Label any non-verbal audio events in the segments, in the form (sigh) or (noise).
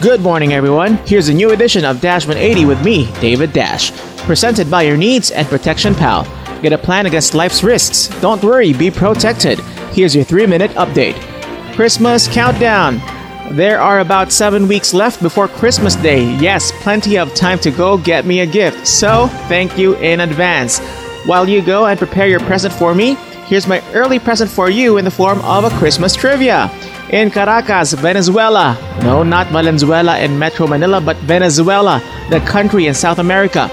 Good morning, everyone. Here's a new edition of Dash 180 with me, David Dash. Presented by your needs and protection pal. Get a plan against life's risks. Don't worry, be protected. Here's your three minute update Christmas countdown. There are about seven weeks left before Christmas Day. Yes, plenty of time to go get me a gift. So, thank you in advance. While you go and prepare your present for me, here's my early present for you in the form of a Christmas trivia. In Caracas, Venezuela, no, not Valenzuela in Metro Manila, but Venezuela, the country in South America.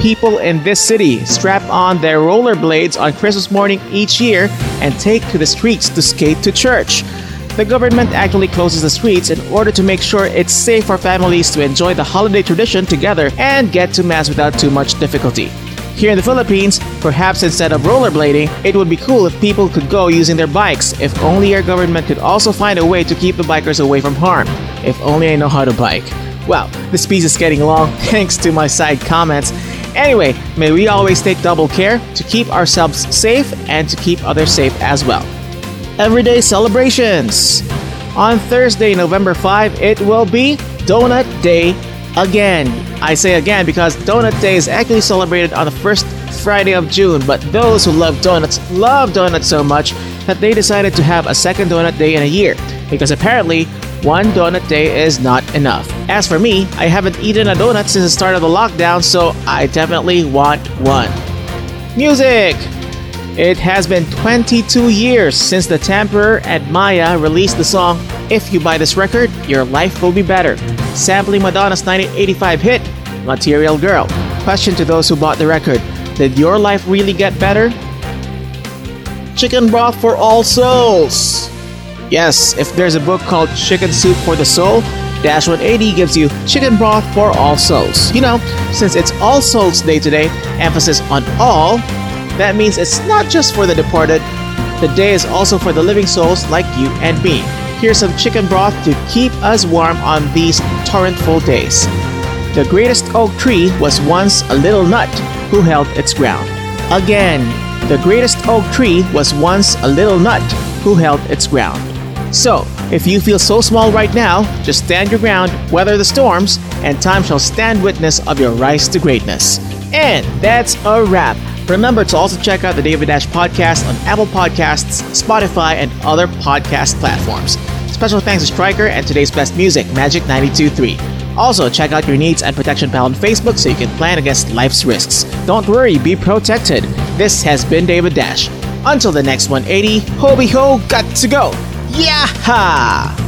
People in this city strap on their rollerblades on Christmas morning each year and take to the streets to skate to church. The government actually closes the streets in order to make sure it's safe for families to enjoy the holiday tradition together and get to Mass without too much difficulty. Here in the Philippines, perhaps instead of rollerblading, it would be cool if people could go using their bikes. If only our government could also find a way to keep the bikers away from harm. If only I know how to bike. Well, this piece is getting long (laughs) thanks to my side comments. Anyway, may we always take double care to keep ourselves safe and to keep others safe as well. Everyday celebrations. On Thursday, November 5, it will be Donut Day again. I say again because Donut Day is actually celebrated on the first Friday of June, but those who love donuts love donuts so much that they decided to have a second donut day in a year because apparently one donut day is not enough. As for me, I haven't eaten a donut since the start of the lockdown, so I definitely want one. Music! It has been 22 years since the Tamperer and Maya released the song If You Buy This Record, Your Life Will Be Better, sampling Madonna's 1985 hit, Material Girl. Question to those who bought the record Did your life really get better? Chicken broth for all souls! Yes, if there's a book called Chicken Soup for the Soul, Dash 180 gives you chicken broth for all souls. You know, since it's All Souls Day today, emphasis on all, that means it's not just for the departed, the day is also for the living souls like you and me. Here's some chicken broth to keep us warm on these torrentful days. The greatest oak tree was once a little nut who held its ground. Again, the greatest oak tree was once a little nut who held its ground. So, if you feel so small right now, just stand your ground, weather the storms, and time shall stand witness of your rise to greatness. And that's a wrap. Remember to also check out the David Dash podcast on Apple Podcasts, Spotify, and other podcast platforms. Special thanks to Striker and today's best music, Magic 92.3. Also, check out your needs and protection pal on Facebook so you can plan against life's risks. Don't worry, be protected. This has been David Dash. Until the next 180, Hobie Ho got to go. Yaha!